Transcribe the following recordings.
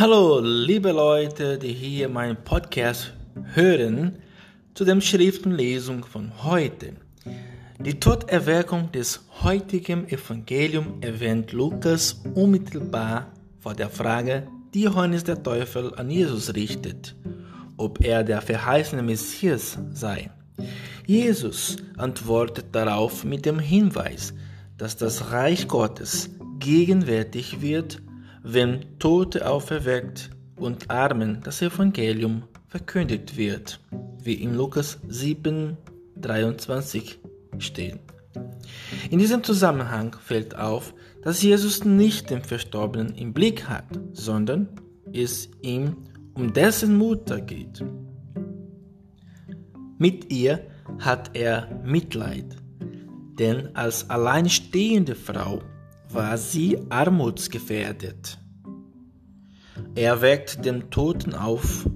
Hallo, liebe Leute, die hier meinen Podcast hören, zu der Schriftenlesung von heute. Die Toderweckung des heutigen Evangelium erwähnt Lukas unmittelbar vor der Frage, die Johannes der Teufel an Jesus richtet, ob er der verheißene Messias sei. Jesus antwortet darauf mit dem Hinweis, dass das Reich Gottes gegenwärtig wird wenn Tote auferweckt und Armen das Evangelium verkündigt wird, wie in Lukas 7, 23 steht. In diesem Zusammenhang fällt auf, dass Jesus nicht den Verstorbenen im Blick hat, sondern es ihm um dessen Mutter geht. Mit ihr hat er Mitleid, denn als alleinstehende Frau war sie armutsgefährdet. Er weckt den Toten auf,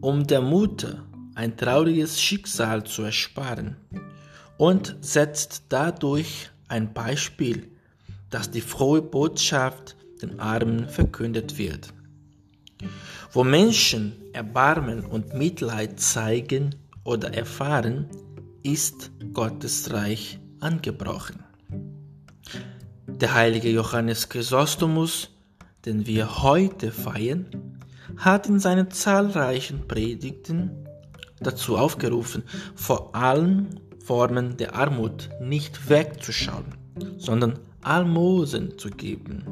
um der Mutter ein trauriges Schicksal zu ersparen und setzt dadurch ein Beispiel, dass die frohe Botschaft den Armen verkündet wird. Wo Menschen Erbarmen und Mitleid zeigen oder erfahren, ist Gottes Reich angebrochen. Der heilige Johannes Chrysostomus, den wir heute feiern, hat in seinen zahlreichen Predigten dazu aufgerufen, vor allen Formen der Armut nicht wegzuschauen, sondern Almosen zu geben.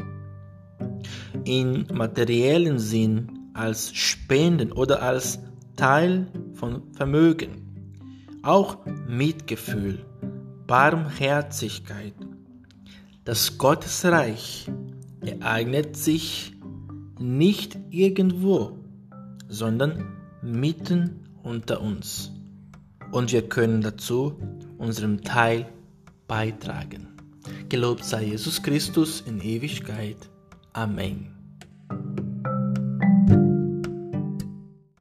In materiellen Sinn als Spenden oder als Teil von Vermögen. Auch Mitgefühl, Barmherzigkeit das Gottesreich ereignet sich nicht irgendwo, sondern mitten unter uns. Und wir können dazu unseren Teil beitragen. Gelobt sei Jesus Christus in Ewigkeit. Amen.